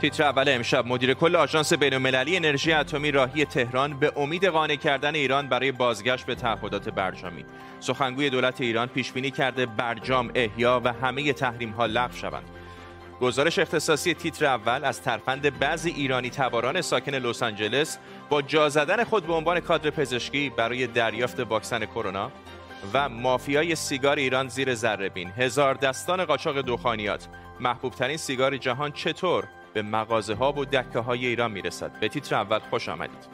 تیتر اول امشب مدیر کل آژانس بین‌المللی انرژی اتمی راهی تهران به امید قانع کردن ایران برای بازگشت به تعهدات برجامی. سخنگوی دولت ایران پیش بینی کرده برجام احیا و همه تحریم ها لغو شوند. گزارش اختصاصی تیتر اول از ترفند بعضی ایرانی تباران ساکن لس آنجلس با جا زدن خود به عنوان کادر پزشکی برای دریافت واکسن کرونا و مافیای سیگار ایران زیر ذره هزار دستان قاچاق دخانیات. محبوب ترین سیگار جهان چطور؟ به مغازه ها و دکه های ایران می‌رسد. به تیتر اول خوش آمدید.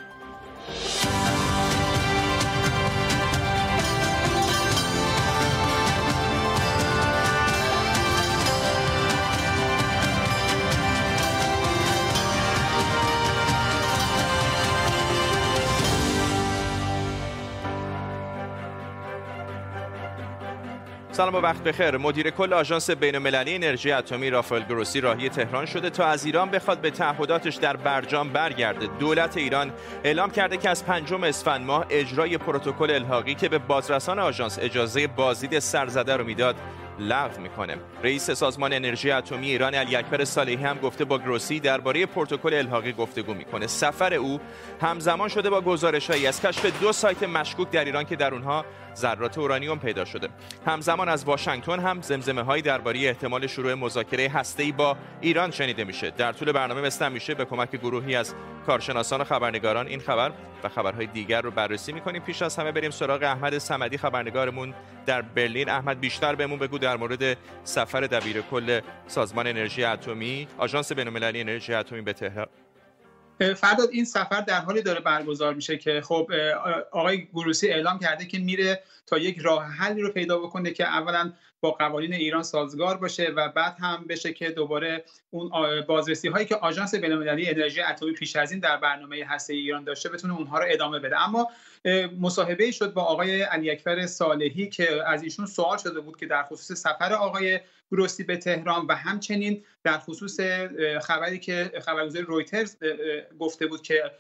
سلام و وقت بخیر. مدیر کل آژانس بین‌المللی انرژی اتمی رافائل گروسی راهی تهران شده تا از ایران بخواد به تعهداتش در برجام برگرده. دولت ایران اعلام کرده که از پنجم اسفند ماه اجرای پروتکل الحاقی که به بازرسان آژانس اجازه بازدید سرزده رو می‌داد لغو می‌کنه. رئیس سازمان انرژی اتمی ایران علی اکبر صالحی هم گفته با گروسی درباره پروتکل الحاقی گفتگو می‌کنه. سفر او همزمان شده با گزارشهایی. از کشف دو سایت مشکوک در ایران که در اونها ذرات اورانیوم پیدا شده. همزمان از واشنگتن هم زمزمه هایی درباره احتمال شروع مذاکره ای با ایران شنیده میشه. در طول برنامه مثل میشه به کمک گروهی از کارشناسان و خبرنگاران این خبر و خبرهای دیگر رو بررسی می‌کنیم. پیش از همه بریم سراغ احمد صمدی خبرنگارمون در برلین. احمد بیشتر بهمون بگو در مورد سفر دبیر کل سازمان انرژی اتمی. آژانس بین‌المللی انرژی اتمی به تهران. فرداد این سفر در حالی داره برگزار میشه که خب آقای گروسی اعلام کرده که میره تا یک راه حلی رو پیدا بکنه که اولا با قوانین ایران سازگار باشه و بعد هم بشه که دوباره اون بازرسی هایی که آژانس بین‌المللی انرژی اتمی پیش از این در برنامه هسته ایران داشته بتونه اونها رو ادامه بده. اما مصاحبه شد با آقای علی اکبر صالحی که از ایشون سوال شده بود که در خصوص سفر آقای گروسی به تهران و همچنین در خصوص خبری که خبرگزاری رویترز گفته بود که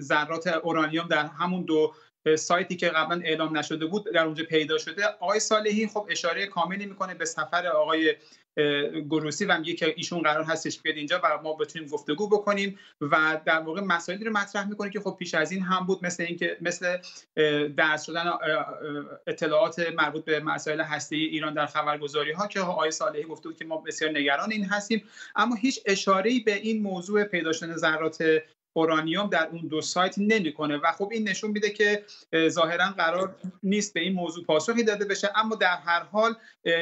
ذرات اورانیوم در همون دو سایتی که قبلا اعلام نشده بود در اونجا پیدا شده. آقای صالحی خب اشاره کاملی می‌کنه به سفر آقای گروسی و میگه که ایشون قرار هستش بیاد اینجا و ما بتونیم گفتگو بکنیم و در واقع مسائلی رو مطرح می‌کنه که خب پیش از این هم بود مثل اینکه مثل درس شدن اطلاعات مربوط به مسائل هسته ایران در خبرگزاری ها که آقای صالحی گفته بود که ما بسیار نگران این هستیم. اما هیچ اشاره به این موضوع پیدا شدن ذرات اورانیوم در اون دو سایت نمی‌کنه. و خب این نشون میده که ظاهرا قرار نیست به این موضوع پاسخی داده بشه. اما در هر حال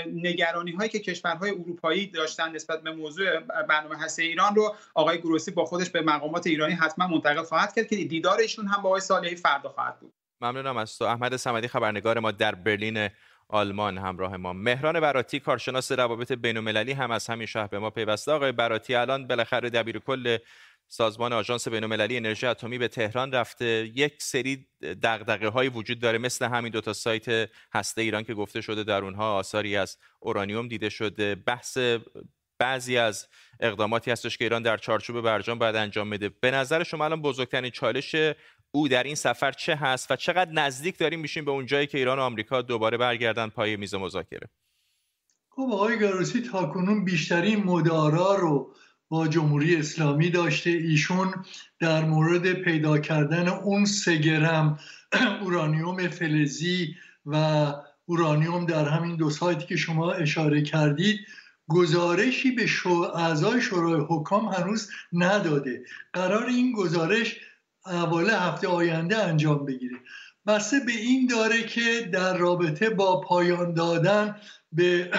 نگرانی هایی که کشورهای اروپایی داشتن نسبت به موضوع برنامه هسته ایران رو آقای گروسی با خودش به مقامات ایرانی حتما منتقل خواهد کرد که دیدار ایشون هم با آقای صالحی فردا خواهد بود. ممنونم از تو. احمد صمدی خبرنگار ما در برلین آلمان همراه ما. مهران براتی کارشناس روابط بین‌المللی هم از همین شهر به ما پیوسته. آقای براتی الان بالاخره دبیر کل سازمان آژانس بین‌المللی انرژی اتمی به تهران رفته. یک سری دغدغه های وجود داره مثل همین دو تا سایت هسته ایران که گفته شده در اونها آثاری از اورانیوم دیده شده. بحث بعضی از اقداماتی هستش که ایران در چارچوب برجام باید انجام بده. به نظر شما الان بزرگترین چالش او در این سفر چه هست و چقدر نزدیک داریم میشیم به اون جایی که ایران و آمریکا دوباره برگردن پای میز مذاکره؟ خب آقای گاروسی تاکنون بیشترین مدارا رو با جمهوری اسلامی داشته. ایشون در مورد پیدا کردن اون سه گرم اورانیوم فلزی و اورانیوم در همین دو سایتی که شما اشاره کردید گزارشی به شو اعضای شورای حکام هنوز نداده. قرار این گزارش اول هفته آینده انجام بگیره. بسته به این داره که در رابطه با پایان دادن به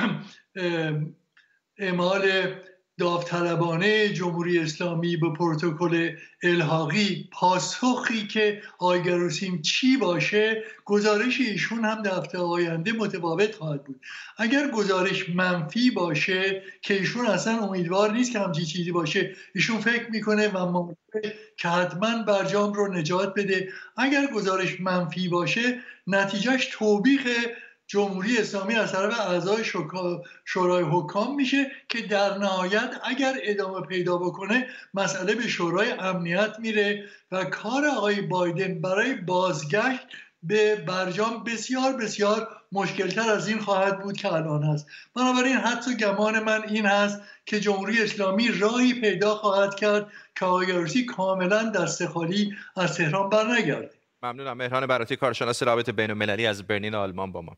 اعمال داوطلبانه جمهوری اسلامی به پروتکل الحاقی پاسخی که آیگروسیم چی باشه گزارش ایشون هم در هفته آینده متفاوت خواهد بود. اگر گزارش منفی باشه که ایشون اصلا امیدوار نیست که همچی چیزی باشه ایشون فکر می‌کنه و که حتما برجام رو نجات بده. اگر گزارش منفی باشه نتیجهش توبیخ جمهوری اسلامی از طرف اعضای شورای حکام میشه که در نهایت اگر ادامه پیدا بکنه مسئله به شورای امنیت میره و کار آقای بایدن برای بازگشت به برجام بسیار بسیار مشکلتر از این خواهد بود که الان هست بنابراین حتی گمان من این هست که جمهوری اسلامی راهی پیدا خواهد کرد که آقای کاملا دست خالی از تهران برنگرده. ممنونم مهران براتی کارشناس رابط بین المللی از برلین آلمان با ما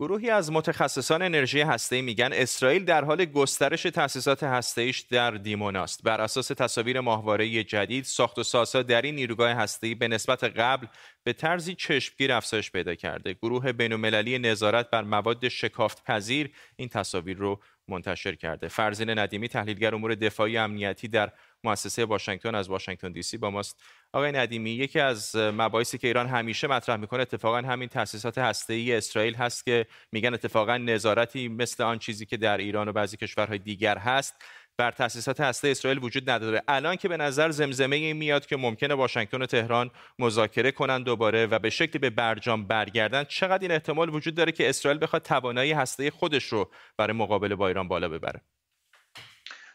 گروهی از متخصصان انرژی هسته‌ای میگن اسرائیل در حال گسترش تأسیسات هسته‌ایش در دیموناست. بر اساس تصاویر ماهواره جدید، ساخت و سازها در این نیروگاه هسته‌ای به نسبت قبل به طرزی چشمگیر افزایش پیدا کرده. گروه بین‌المللی نظارت بر مواد شکافت پذیر این تصاویر رو منتشر کرده. فرزین ندیمی تحلیلگر امور دفاعی امنیتی در مؤسسه واشنگتن از واشنگتن دی سی با ماست آقای ندیمی یکی از مباحثی که ایران همیشه مطرح می‌کنه اتفاقا همین تاسیسات هسته‌ای اسرائیل هست که میگن اتفاقا نظارتی مثل آن چیزی که در ایران و بعضی کشورهای دیگر هست بر تاسیسات هسته اسرائیل وجود نداره. الان که به نظر زمزمه این میاد که ممکنه واشنگتن و تهران مذاکره کنند دوباره و به شکلی به برجام برگردن چقدر این احتمال وجود داره که اسرائیل بخواد توانایی هسته خودش رو برای مقابله با ایران بالا ببره؟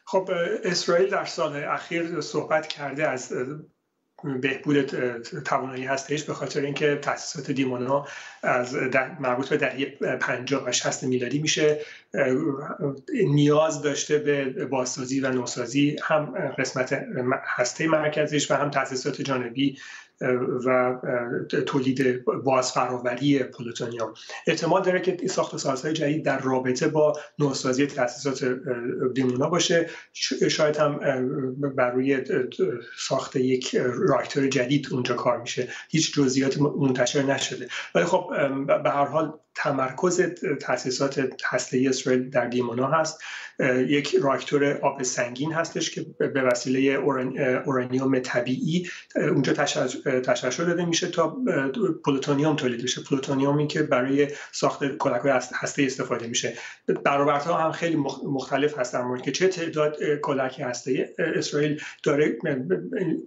خب اسرائیل در سال اخیر صحبت کرده از بهبود توانایی هستش به خاطر اینکه تاسیسات دیمونا از مربوط به دهه 50 و 60 میلادی میشه. نیاز داشته به بازسازی و نوسازی هم قسمت هسته مرکزش و هم تاسیسات جانبی و تولید بازفراوری پلوتونیوم. احتمال داره که ساخت سازهای جدید در رابطه با نوسازی تاسیسات دیمونا باشه. شاید هم بر روی ساخت یک راکتور جدید اونجا کار میشه. هیچ جزئیات منتشر نشده. ولی خب به هر حال تمرکز تاسیسات هسته اسرائیل در دیمونا هست. یک راکتور آب سنگین هستش که به وسیله اورانیوم طبیعی اونجا تشعشع داده میشه تا پلوتونیوم تولید بشه. پلوتونیومی که برای ساخت کلاهک های هسته‌ای استفاده میشه. برآوردها هم خیلی مختلف هستن. مورد که چه تعداد کلاهک هسته‌ای اسرائیل داره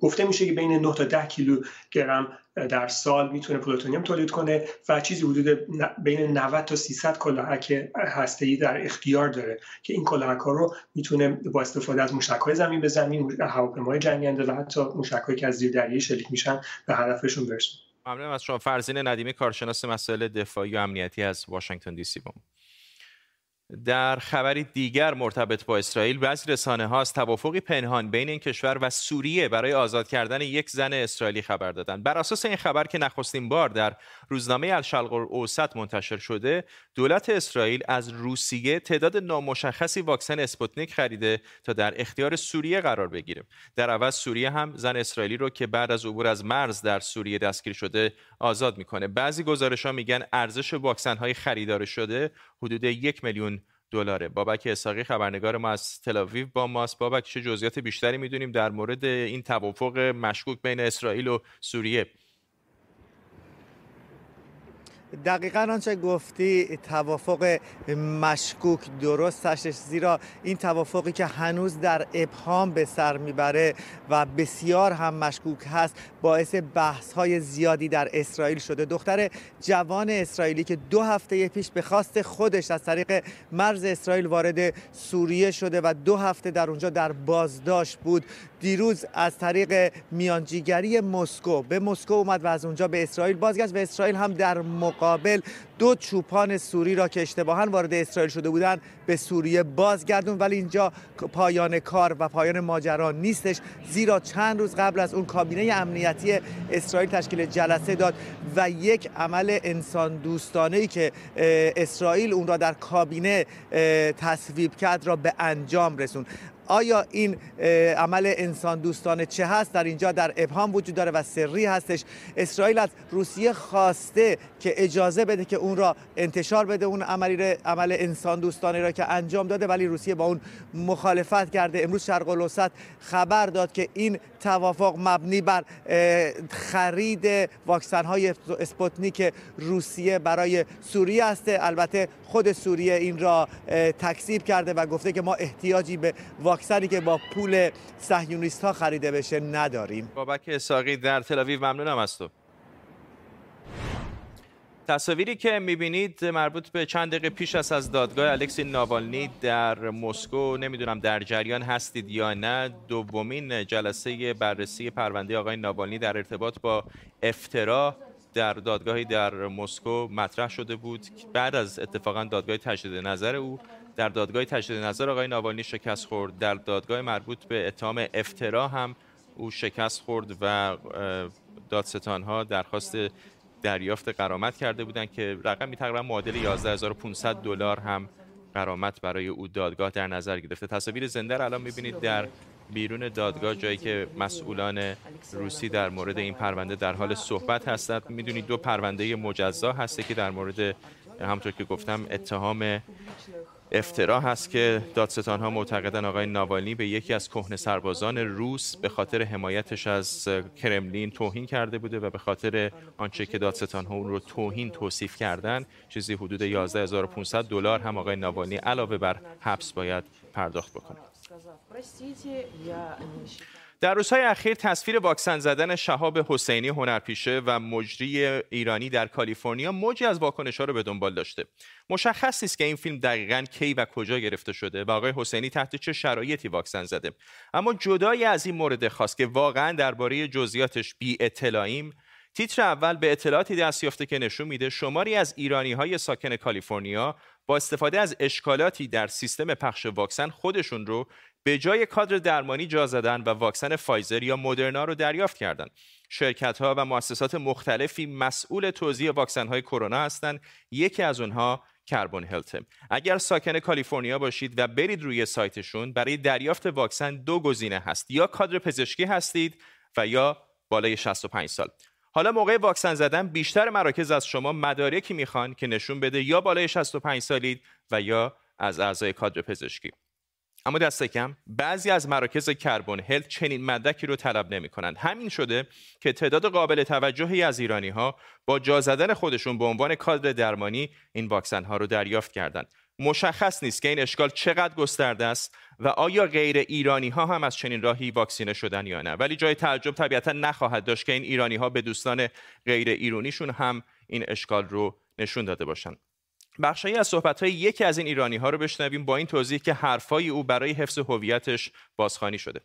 گفته میشه که بین 9 تا 10 کیلو گرم در سال می‌تونه پلوتونیوم تولید کنه و چیزی حدود بین 90 تا 300 کلاهک هسته‌ای در اختیار داره که این کلاهک ها رو می‌تونه با استفاده از موشک زمین به زمین هواپیمای جنگنده و حتی موشک که از زیر دریایی شلیک میشن به هدفشون برسونه ممنونم از شما. فرزین ندیمی کارشناس مسائل دفاعی و امنیتی از واشنگتن دی سی در خبری دیگر مرتبط با اسرائیل بعضی رسانه ها از توافقی پنهان بین این کشور و سوریه برای آزاد کردن یک زن اسرائیلی خبر دادند. بر اساس این خبر که نخستین بار در روزنامه الشرق الاوسط منتشر شده دولت اسرائیل از روسیه تعداد نامشخصی واکسن اسپوتنیک خریده تا در اختیار سوریه قرار بگیره. در عوض سوریه هم زن اسرائیلی رو که بعد از عبور از مرز در سوریه دستگیر شده آزاد می‌کنه. بعضی گزارش ها میگن ارزش واکسن های خریدار شده حدود یک میلیون دلاره. بابک اساقی خبرنگار ما از تلاویو با ماست. بابک چه جزئیات بیشتری می‌دونیم در مورد این توافق مشکوک بین اسرائیل و سوریه؟ دقیقا آنچه گفتی توافق مشکوک درست هستش زیرا این توافقی که هنوز در ابهام به سر می‌بره و بسیار هم مشکوک هست باعث بحث های زیادی در اسرائیل شده. دختر جوان اسرائیلی که دو هفته پیش به خواست خودش از طریق مرز اسرائیل وارد سوریه شده و دو هفته در اونجا در بازداشت بود دیروز از طریق میانجیگری مسکو به مسکو اومد و از اونجا به اسرائیل بازگشت و اسرائیل هم در مقابل دو چوپان سوری را که اشتباها وارد اسرائیل شده بودند به سوریه بازگردون ولی اینجا پایان کار و پایان ماجرا نیستش. زیرا چند روز قبل از اون کابینه امنیتی اسرائیل تشکیل جلسه داد و یک عمل انسان دوستانه ای که اسرائیل اون را در کابینه تصویب کرد را به انجام رسون آیا این عمل انسان دوستانه چه هست؟ در اینجا در ابهام وجود داره و سری هستش. اسرائیل از روسیه خواسته که اجازه بده که اون را انتشار بده اون عملی عمل انسان دوستانه را که انجام داده ولی روسیه با اون مخالفت کرده. امروز شرق الوسط خبر داد که این توافق مبنی بر خرید واکسن های اسپوتنیک روسیه برای سوریه است. البته خود سوریه این را تکذیب کرده و گفته که ما احتیاجی به واکسنی که با پول صهیونیست ها خریده بشه نداریم. بابک اساقی در تل ممنونم از تو. تصاویری که می‌بینید مربوط به چند دقیقه پیش است از دادگاه الکسی ناوالنی در مسکو. نمی‌دونم در جریان هستید یا نه. دومین جلسه بررسی پرونده آقای ناوالنی در ارتباط با افترا در دادگاهی در مسکو مطرح شده بود. بعد از اتفاقا دادگاه تجدید نظر او در دادگاه تجدید نظر آقای ناوالنی شکست خورد. در دادگاه مربوط به اتهام افترا هم او شکست خورد و دادستان ها درخواست دریافت قرامت کرده بودند که رقمی تقریبا معادل 11500 دلار هم قرامت برای او دادگاه در نظر گرفته. تصاویر زنده را الان می‌بینید در بیرون دادگاه جایی که مسئولان روسی در مورد این پرونده در حال صحبت هستند. می‌دونید دو پرونده مجزا هسته که در مورد همطور که گفتم اتهام افترا هست که دادستان ها معتقدن آقای ناوالنی به یکی از کهنه سربازان روس به خاطر حمایتش از کرملین توهین کرده بوده و به خاطر آنچه که دادستان ها اون رو توهین توصیف کردن چیزی حدود 11500 دلار هم آقای ناوالنی علاوه بر حبس باید پرداخت بکنه. در روزهای اخیر تصویر واکسن زدن شهاب حسینی هنرپیشه و مجری ایرانی در کالیفرنیا موجی از واکنش‌ها رو به دنبال داشته. مشخص نیست که این فیلم دقیقا کی و کجا گرفته شده و آقای حسینی تحت چه شرایطی واکسن زده. اما جدای از این مورد خاص که واقعا درباره جزئیاتش بی اطلاعیم تیتر اول به اطلاعاتی دست یافته که نشون میده شماری از ایرانی های ساکن کالیفرنیا با استفاده از اشکالاتی در سیستم پخش واکسن خودشون رو به جای کادر درمانی جا زدن و واکسن فایزر یا مدرنا رو دریافت کردند. شرکت ها و مؤسسات مختلفی مسئول توزیع واکسن های کرونا هستند. یکی از اونها کربون هلت اگر ساکن کالیفرنیا باشید و برید روی سایتشون برای دریافت واکسن دو گزینه هست یا کادر پزشکی هستید و یا بالای 65 سال حالا موقع واکسن زدن بیشتر مراکز از شما مدارکی می‌خوان که نشون بده یا بالای 65 سالید و یا از اعضای کادر پزشکی اما دست کم بعضی از مراکز کربن هلت چنین مدرکی رو طلب نمی کنند. همین شده که تعداد قابل توجهی از ایرانی ها با جا زدن خودشون به عنوان کادر درمانی این واکسن ها رو دریافت کردند. مشخص نیست که این اشکال چقدر گسترده است و آیا غیر ایرانی ها هم از چنین راهی واکسینه شدن یا نه ولی جای تعجب طبیعتا نخواهد داشت که این ایرانی ها به دوستان غیر ایرانیشون هم این اشکال رو نشون داده باشند بخشی از های یکی از این ایرانی ها رو بشنویم با این توضیح که حرفای او برای حفظ هویتش بازخوانی شده.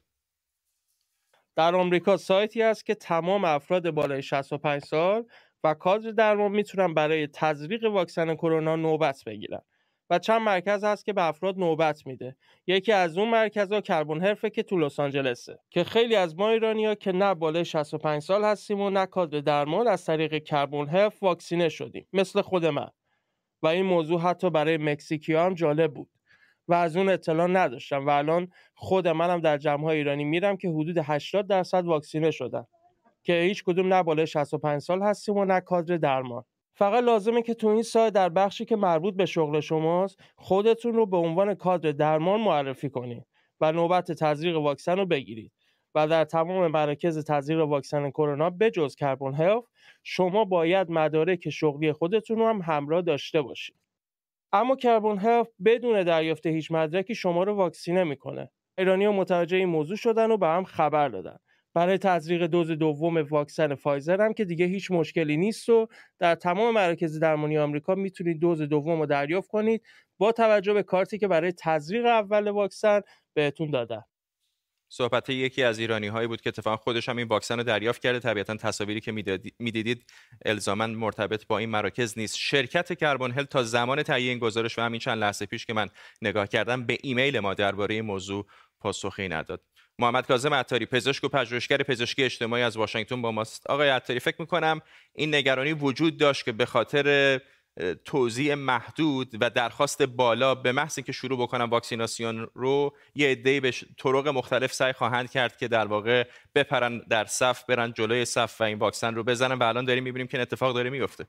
در آمریکا سایتی است که تمام افراد بالای 65 سال و کادر درمان می‌تونن برای تزریق واکسن کرونا نوبت بگیرن. و چند مرکز هست که به افراد نوبت میده. یکی از اون مرکزها کربن حرفه که تو لس آنجلسه. که خیلی از ما ایرانیا که نه بالای 65 سال هستیم و نه کادر درمان از طریق کربن حرف واکسینه شدیم. مثل خود من. و این موضوع حتی برای مکزیکی هم جالب بود و از اون اطلاع نداشتم و الان خود منم در جمع ایرانی میرم که حدود 80 درصد واکسینه شدن که هیچ کدوم نه بالای 65 سال هستیم و نه کادر درمان. فقط لازمه که تو این سایت در بخشی که مربوط به شغل شماست خودتون رو به عنوان کادر درمان معرفی کنید و نوبت تزریق واکسن رو بگیرید. و در تمام مراکز تزریق واکسن کرونا بجز کربن هلف شما باید مدارک شغلی خودتون رو هم همراه داشته باشید. اما کربن هلف بدون دریافت هیچ مدرکی شما رو واکسینه می‌کنه. ایرانی ها متوجه این موضوع شدن و به هم خبر دادن. برای تزریق دوز دوم واکسن فایزر هم که دیگه هیچ مشکلی نیست و در تمام مراکز درمانی آمریکا می‌تونید دوز دوم رو دریافت کنید با توجه به کارتی که برای تزریق اول واکسن بهتون دادن. صحبت یکی از ایرانی هایی بود که اتفاقا خودش هم این واکسن رو دریافت کرده. طبیعتا تصاویری که می‌دیدید الزاما مرتبط با این مراکز نیست. شرکت کربن هل تا زمان تهیه این گزارش و همین چند لحظه پیش که من نگاه کردم به ایمیل ما درباره این موضوع پاسخی نداد. محمد کاظم عطاری پزشک و پژوهشگر پزشکی اجتماعی از واشنگتن با ماست. آقای عطاری فکر می‌کنم این نگرانی وجود داشت که به خاطر توزیع محدود و درخواست بالا به محض که شروع بکنن واکسیناسیون رو یه عده‌ای به طرق مختلف سعی خواهند کرد که در واقع بپرن در صف برن جلوی صف و این واکسن رو بزنن و الان داریم می‌بینیم که اتفاق داره میفته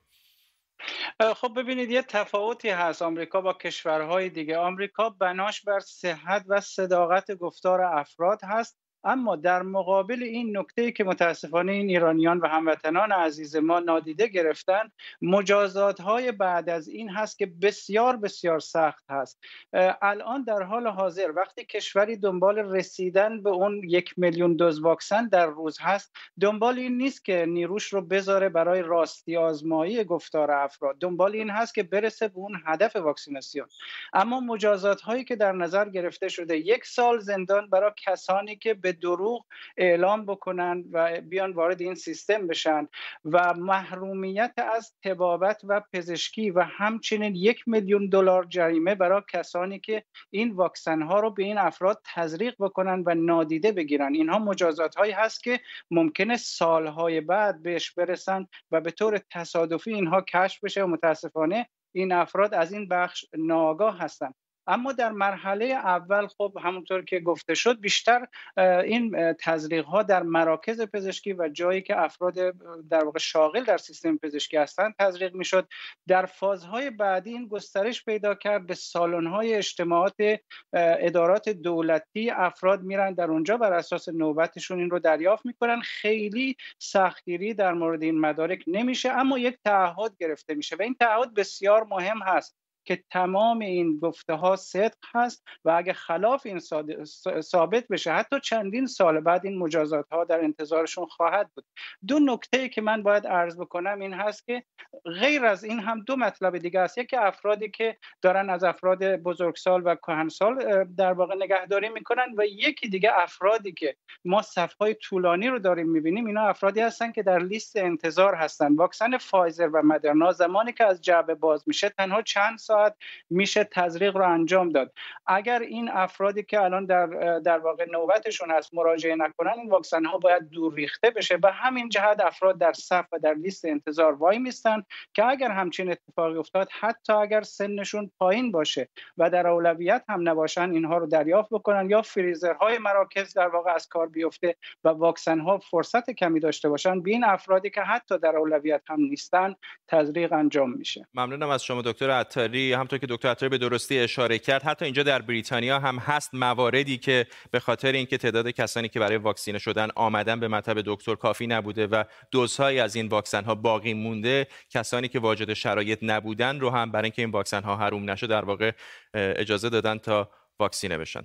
خب ببینید یه تفاوتی هست آمریکا با کشورهای دیگه. آمریکا بناش بر صحت و صداقت گفتار افراد هست. اما در مقابل این نکته که متاسفانه این ایرانیان و هموطنان عزیز ما نادیده گرفتن مجازات های بعد از این هست که بسیار بسیار سخت هست. الان در حال حاضر وقتی کشوری دنبال رسیدن به اون یک میلیون دوز واکسن در روز هست دنبال این نیست که نیروش رو بذاره برای راستی آزمایی گفتار افراد. دنبال این هست که برسه به اون هدف واکسیناسیون. اما مجازات هایی که در نظر گرفته شده یک سال زندان برای کسانی که به دروغ اعلام بکنن و بیان وارد این سیستم بشن و محرومیت از تبابت و پزشکی و همچنین یک میلیون دلار جریمه برای کسانی که این واکسن ها رو به این افراد تزریق بکنن و نادیده بگیرن. اینها مجازات هایی هست که ممکنه سالهای بعد بهش برسن و به طور تصادفی اینها کشف بشه و متاسفانه این افراد از این بخش ناگاه هستند اما در مرحله اول خب همونطور که گفته شد بیشتر این تزریق ها در مراکز پزشکی و جایی که افراد در واقع شاغل در سیستم پزشکی هستند تزریق می‌شد. در فازهای بعدی این گسترش پیدا کرد به سالن های اجتماعات ادارات دولتی افراد میرن در اونجا بر اساس نوبتشون این رو دریافت می‌کنن. خیلی سختگیری در مورد این مدارک نمیشه اما یک تعهد گرفته میشه و این تعهد بسیار مهم هست. که تمام این گفته ها صدق هست و اگه خلاف این ثابت بشه حتی چندین سال بعد این مجازات ها در انتظارشون خواهد بود. دو نکته که من باید عرض بکنم این هست که غیر از این هم دو مطلب دیگه است. یکی افرادی که دارن از افراد بزرگسال و کهنسال در واقع نگهداری می‌کنن و یکی دیگه افرادی که ما صفهای طولانی رو داریم می‌بینیم اینا افرادی هستن که در لیست انتظار هستن. واکسن فایزر و مدرنا زمانی که از جعبه باز میشه تنها چند سال ساعت میشه تزریق رو انجام داد. اگر این افرادی که الان در در واقع نوبتشون هست مراجعه نکنن این واکسن ها باید دور ریخته بشه. به همین جهت افراد در صف و در لیست انتظار وای میستن که اگر همچین اتفاقی افتاد حتی اگر سنشون پایین باشه و در اولویت هم نباشن اینها رو دریافت بکنن یا فریزرهای مراکز در واقع از کار بیفته و واکسن ها فرصت کمی داشته باشن به این افرادی که حتی در اولویت هم نیستن تزریق انجام میشه. ممنونم از شما دکتر عطاری. همطور که دکتر عطاری به درستی اشاره کرد حتی اینجا در بریتانیا هم هست مواردی که به خاطر اینکه تعداد کسانی که برای واکسینه شدن آمدن به مطب دکتر کافی نبوده و دوزهایی از این واکسن ها باقی مونده کسانی که واجد شرایط نبودن رو هم برای اینکه این واکسن ها حروم نشه در واقع اجازه دادن تا واکسینه بشن.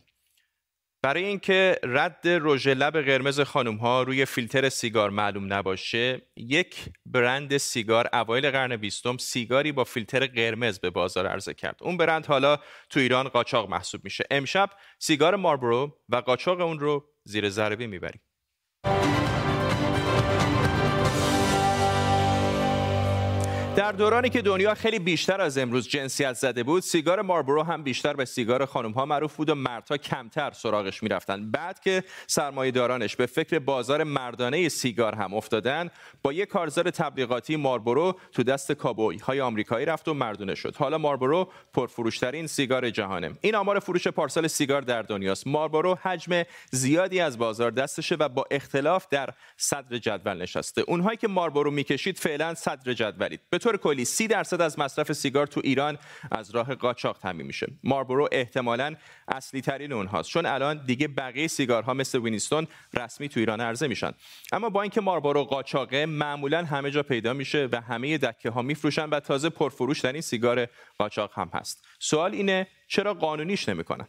برای اینکه رد رژ لب قرمز خانم ها روی فیلتر سیگار معلوم نباشه یک برند سیگار اوایل قرن بیستم سیگاری با فیلتر قرمز به بازار عرضه کرد. اون برند حالا تو ایران قاچاق محسوب میشه. امشب سیگار ماربرو و قاچاق اون رو زیر ضربه می‌بریم. در دورانی که دنیا خیلی بیشتر از امروز جنسیت زده بود سیگار ماربرو هم بیشتر به سیگار خانم ها معروف بود و مردها کمتر سراغش می‌رفتن. بعد که سرمایه دارانش به فکر بازار مردانه سیگار هم افتادن با یک کارزار تبلیغاتی ماربرو تو دست کابوی های آمریکایی رفت و مردونه شد. حالا ماربرو پرفروشترین سیگار جهانه. این آمار فروش پارسال سیگار در دنیاست. ماربرو حجم زیادی از بازار دستشه و با اختلاف در صدر جدول نشسته. اونهایی که ماربرو می‌کشید فعلا صدر جدولید. به طور کلی 30 درصد از مصرف سیگار تو ایران از راه قاچاق تامین میشه. ماربورو احتمالا اصلی ترین اونهاست چون الان دیگه بقیه سیگارها مثل وینستون رسمی تو ایران عرضه میشن. اما با اینکه ماربورو قاچاقه معمولا همه جا پیدا میشه و همه دکه ها میفروشن و تازه پرفروش این سیگار قاچاق هم هست. سوال اینه چرا قانونیش نمی‌کنن؟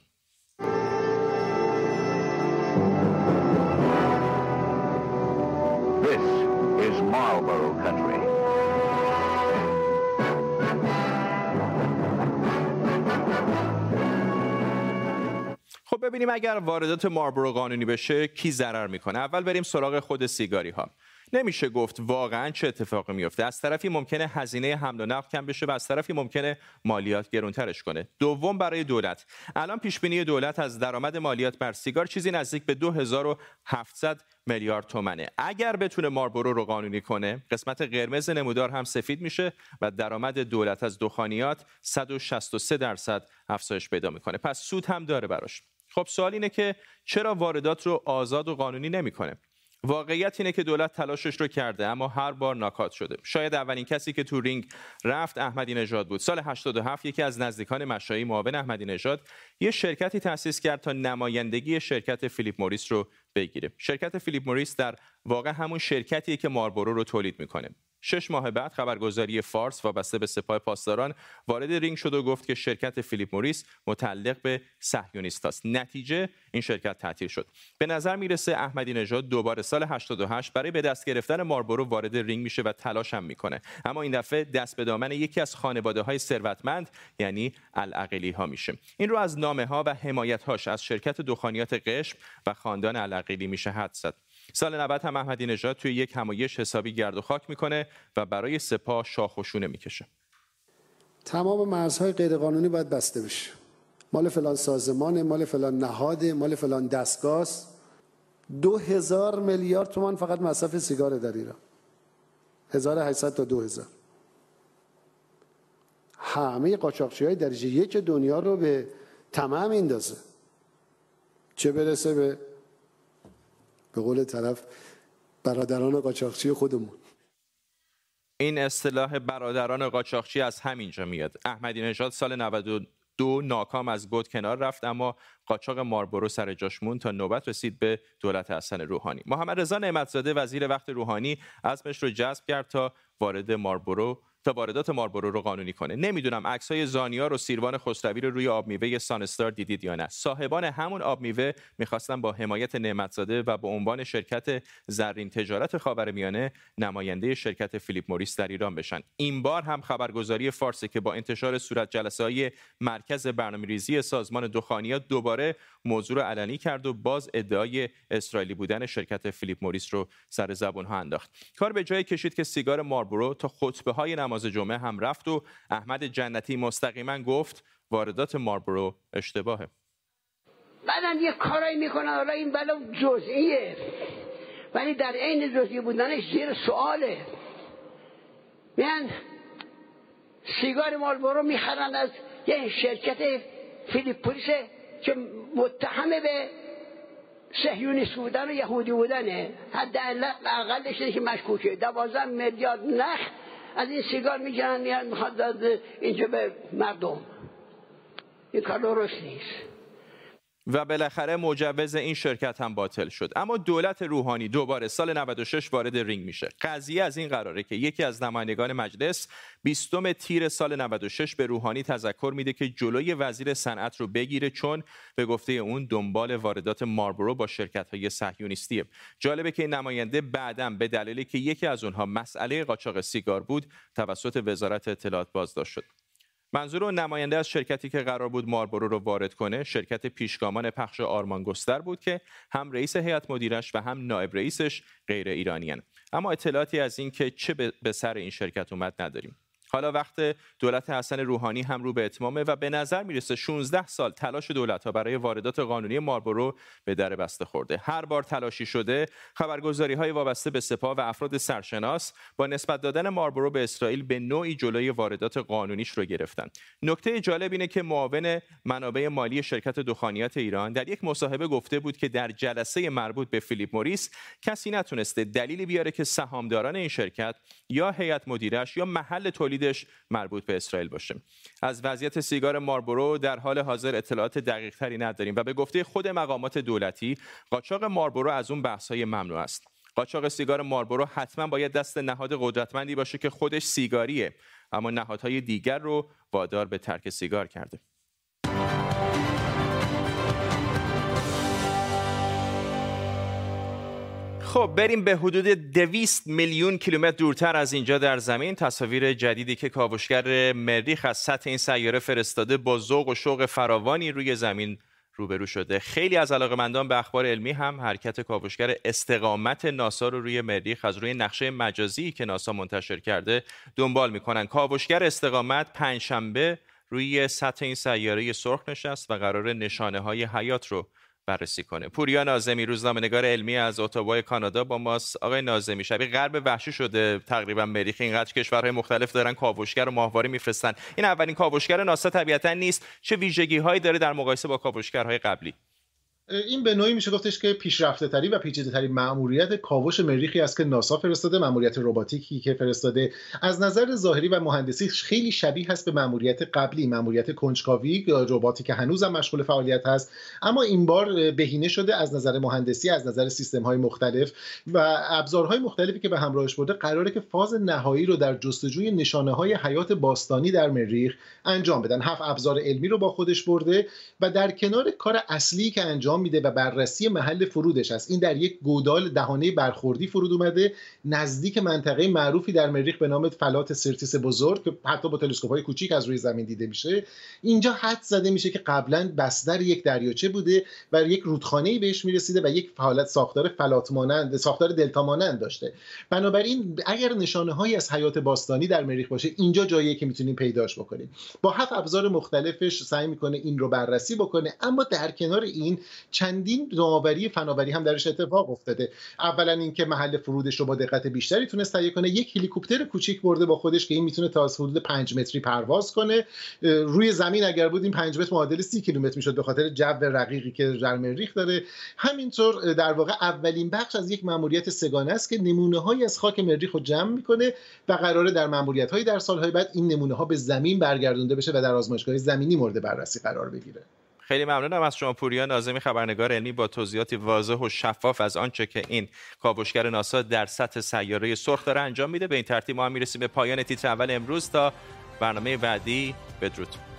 خب ببینیم اگر واردات ماربرو قانونی بشه کی ضرر می‌کنه؟ اول بریم سراغ خود سیگاری ها نمیشه گفت واقعا چه اتفاقی میفته از طرفی ممکنه هزینه حمل و نقل کم بشه و از طرفی ممکنه مالیات گرونترش کنه. دوم برای دولت. الان پیش بینی دولت از درآمد مالیات بر سیگار چیزی نزدیک به 2700 میلیارد تومنه. اگر بتونه ماربرو رو قانونی کنه قسمت قرمز نمودار هم سفید میشه و درآمد دولت از دخانیات 163 درصد افزایش پیدا می‌کنه. پس سود هم داره براش. خب سوال اینه که چرا واردات رو آزاد و قانونی نمی‌کنه؟ واقعیت اینه که دولت تلاشش رو کرده اما هر بار ناک‌اوت شده. شاید اولین کسی که تو رینگ رفت احمدی نژاد بود. سال 87 یکی از نزدیکان مشایی معاون احمدی نژاد یه شرکتی تأسیس کرد تا نمایندگی شرکت فیلیپ موریس رو بگیره. شرکت فیلیپ موریس در واقع همون شرکتیه که مارلبورو رو تولید می‌کنه. شش ماه بعد خبرگزاری فارس وابسته به سپاه پاسداران وارد رینگ شد و گفت که شرکت فیلیپ موریس متعلق به صهیونیست است. نتیجه این شرکت تعطیل شد. به نظر می‌رسه احمدی نژاد دوباره سال 88 برای به دست گرفتن مارلبورو وارد رینگ میشه و تلاش هم می‌کنه. اما این دفعه دست به دامن یکی از خانواده های ثروتمند یعنی العقیلی ها میشه. این رو از نامه ها و حمایت هاش از شرکت دخانیات قشم و خاندان العقیلی میشه حد زد. سال 90 هم احمدی نژاد توی یک همایش حسابی گرد و خاک می‌کنه و برای سپاه شاخ و شونه می‌کشه. تمام مرزهای غیرقانونی باید بسته بشه. مال فلان سازمان مال فلان نهاد مال فلان دستگاه دو هزار میلیارد تومان فقط مصرف سیگار در ایران. 1800 تا 2000 همه قاچاقچی های درجه یک دنیا رو به تمام میندازه چه برسه به به قول طرف برادران قاچاقچی خودمون. این اصطلاح برادران قاچاقچی از همینجا میاد. احمدی نژاد سال 92 ناکام از گود کنار رفت اما قاچاق ماربورو سر جاش تا نوبت رسید به دولت حسن روحانی. محمد رضا نعمتزاده وزیر وقت روحانی عزمش رو جذب کرد تا وارد ماربورو تا واردات ماربورو رو قانونی کنه. نمی‌دونم عکس های زانیار و سیروان خسروی رو روی آب میوه سانستار دیدید یا نه. صاحبان همون آب میوه می‌خواستن با حمایت نعمتزاده و به عنوان شرکت زرین تجارت خاورمیانه نماینده شرکت فیلیپ موریس در ایران بشن. این بار هم خبرگزاری فارسی که با انتشار صورت جلسه های مرکز برنامه‌ریزی سازمان دخانیات دوباره موضوع رو علنی کرد و باز ادعای اسرائیلی بودن شرکت فیلیپ موریس رو سر زبون ها انداخت. کار به جای کشید که سیگار ماربورو تا خطبه های نماز جمعه هم رفت و احمد جنتی مستقیما گفت واردات ماربرو اشتباهه. بعدم یه کارایی می‌کنن حالا این بلا جزئیه. ولی در عین جزئی بودنش زیر سواله. میان سیگار ماربرو می‌خرن از یه شرکت فیلیپولیسه که متهمه به سهیونیست بودن و یهودی بودنه. حد اقلش که مشکوکه. دوازن میلیارد نخ از این سیگار می‌گیرن می‌خواد اینجا به مردم. این کار درست نیست. و بالاخره مجوز این شرکت هم باطل شد. اما دولت روحانی دوباره سال 96 وارد رینگ میشه. قضیه از این قراره که یکی از نمایندگان مجلس بیستم تیر سال 96 به روحانی تذکر میده که جلوی وزیر صنعت رو بگیره چون به گفته اون دنبال واردات ماربرو با شرکت های صهیونیستیه جالبه که این نماینده بعدم به دلیلی که یکی از اونها مسئله قاچاق سیگار بود توسط وزارت اطلاعات بازداشت شد. منظور و نماینده از شرکتی که قرار بود ماربورو رو وارد کنه شرکت پیشگامان پخش آرمان گستر بود که هم رئیس هیئت مدیرش و هم نایب رئیسش غیر ایرانیان اما اطلاعاتی از این که چه به سر این شرکت اومد نداریم. حالا وقت دولت حسن روحانی هم رو به اتمامه و به نظر می‌رسه 16 سال تلاش دولت ها برای واردات قانونی ماربورو به در بسته خورده. هر بار تلاشی شده خبرگزاری های وابسته به سپاه و افراد سرشناس با نسبت دادن ماربورو به اسرائیل به نوعی جلوی واردات قانونیش رو گرفتن. نکته جالب اینه که معاون منابع مالی شرکت دخانیات ایران در یک مصاحبه گفته بود که در جلسه مربوط به فیلیپ موریس کسی نتونسته دلیلی بیاره که سهامداران این شرکت یا هیئت مدیرش یا محل تولید مربوط به اسرائیل باشه. از وضعیت سیگار ماربورو در حال حاضر اطلاعات دقیق تری نداریم و به گفته خود مقامات دولتی قاچاق ماربورو از اون بحث ممنوع است. قاچاق سیگار ماربورو حتما باید دست نهاد قدرتمندی باشه که خودش سیگاریه اما نهادهای دیگر رو وادار به ترک سیگار کرده. خب بریم به حدود 200 میلیون کیلومتر دورتر از اینجا در زمین. تصاویر جدیدی که کاوشگر مریخ از سطح این سیاره فرستاده با ذوق و شوق فراوانی روی زمین روبرو شده. خیلی از علاقمندان به اخبار علمی هم حرکت کاوشگر استقامت ناسا رو روی مریخ از روی نقشه مجازی که ناسا منتشر کرده دنبال می‌کنن. کاوشگر استقامت پنجشنبه روی سطح این سیاره سرخ نشست و قرار نشانه های حیات رو بررسی کنه. پوریا نازمی روزنامه نگار علمی از اتاوا کانادا با ماست. آقای نازمی شبیه غرب وحشی شده. تقریبا مریخ. اینقدر کشورهای مختلف دارن کاوشگر و ماهواره میفرستن. این اولین کاوشگر ناسا طبیعتا نیست. چه ویژگی هایی داره در مقایسه با کاوشگرهای قبلی؟ این به نوعی میشه گفتش که پیشرفته تری و پیچیده تری مأموریت کاوش مریخی است که ناسا فرستاده مأموریت رباتیکی که فرستاده. از نظر ظاهری و مهندسی خیلی شبیه هست به مأموریت قبلی مأموریت کنجکاوی رباتی که هنوزم مشغول فعالیت هست. اما این بار بهینه شده از نظر مهندسی از نظر سیستم های مختلف و ابزارهای مختلفی که به همراهش برده قراره که فاز نهایی رو در جستجوی نشانه های حیات باستانی در مریخ انجام بدن. هفت ابزار علمی رو با خودش برده و در کنار کار اصلی که انجام میده و بررسی محل فرودش است. این در یک گودال دهانه برخوردی فرود اومده. نزدیک منطقه معروفی در مریخ به نام فلات سرتیس بزرگ که حتی با تلسکوپ های کوچیک از روی زمین دیده میشه. اینجا حد زده میشه که قبلا بستر یک دریاچه بوده و یک رودخانه بهش می‌رسیده و یک حالت ساختار فلات مانند ساختار دلتا مانند داشته. بنابراین اگر نشانه هایی از حیات باستانی در مریخ باشه اینجا جاییه که می‌تونیم پیداش بکنیم. با هفت ابزار مختلفش سعی می‌کنه این رو بررسی بکنه. اما در کنار این چندین نوآوری فناوری هم درش اتفاق افتاده. اولا اینکه محل فرودش رو با دقت بیشتری تونست تهیه کنه. یک هلیکوپتر کوچیک برده با خودش که این می‌تونه تا حدود 5 متری پرواز کنه. روی زمین اگر بود این 5 متر معادل 30 کیلومتر می‌شد به خاطر جو رقیقی که در مریخ داره. همینطور در واقع اولین بخش از یک ماموریت سگانه است که نمونه های از خاک مریخ رو جمع می‌کنه و قراره در ماموریت های در سالهای بعد این نمونه ها به زمین برگردونده بشه و در آزمایشگاه زمینی مورد بررسی قرار بگیره. خیلی ممنونم از شما پوریا ناظمی خبرنگار علمی با توضیحاتی واضح و شفاف از آنچه که این کاوشگر ناسا در سطح سیاره سرخ داره انجام میده. به این ترتیب ما هم می‌رسیم به پایان تیتر اول امروز. تا برنامه بعدی بدرود.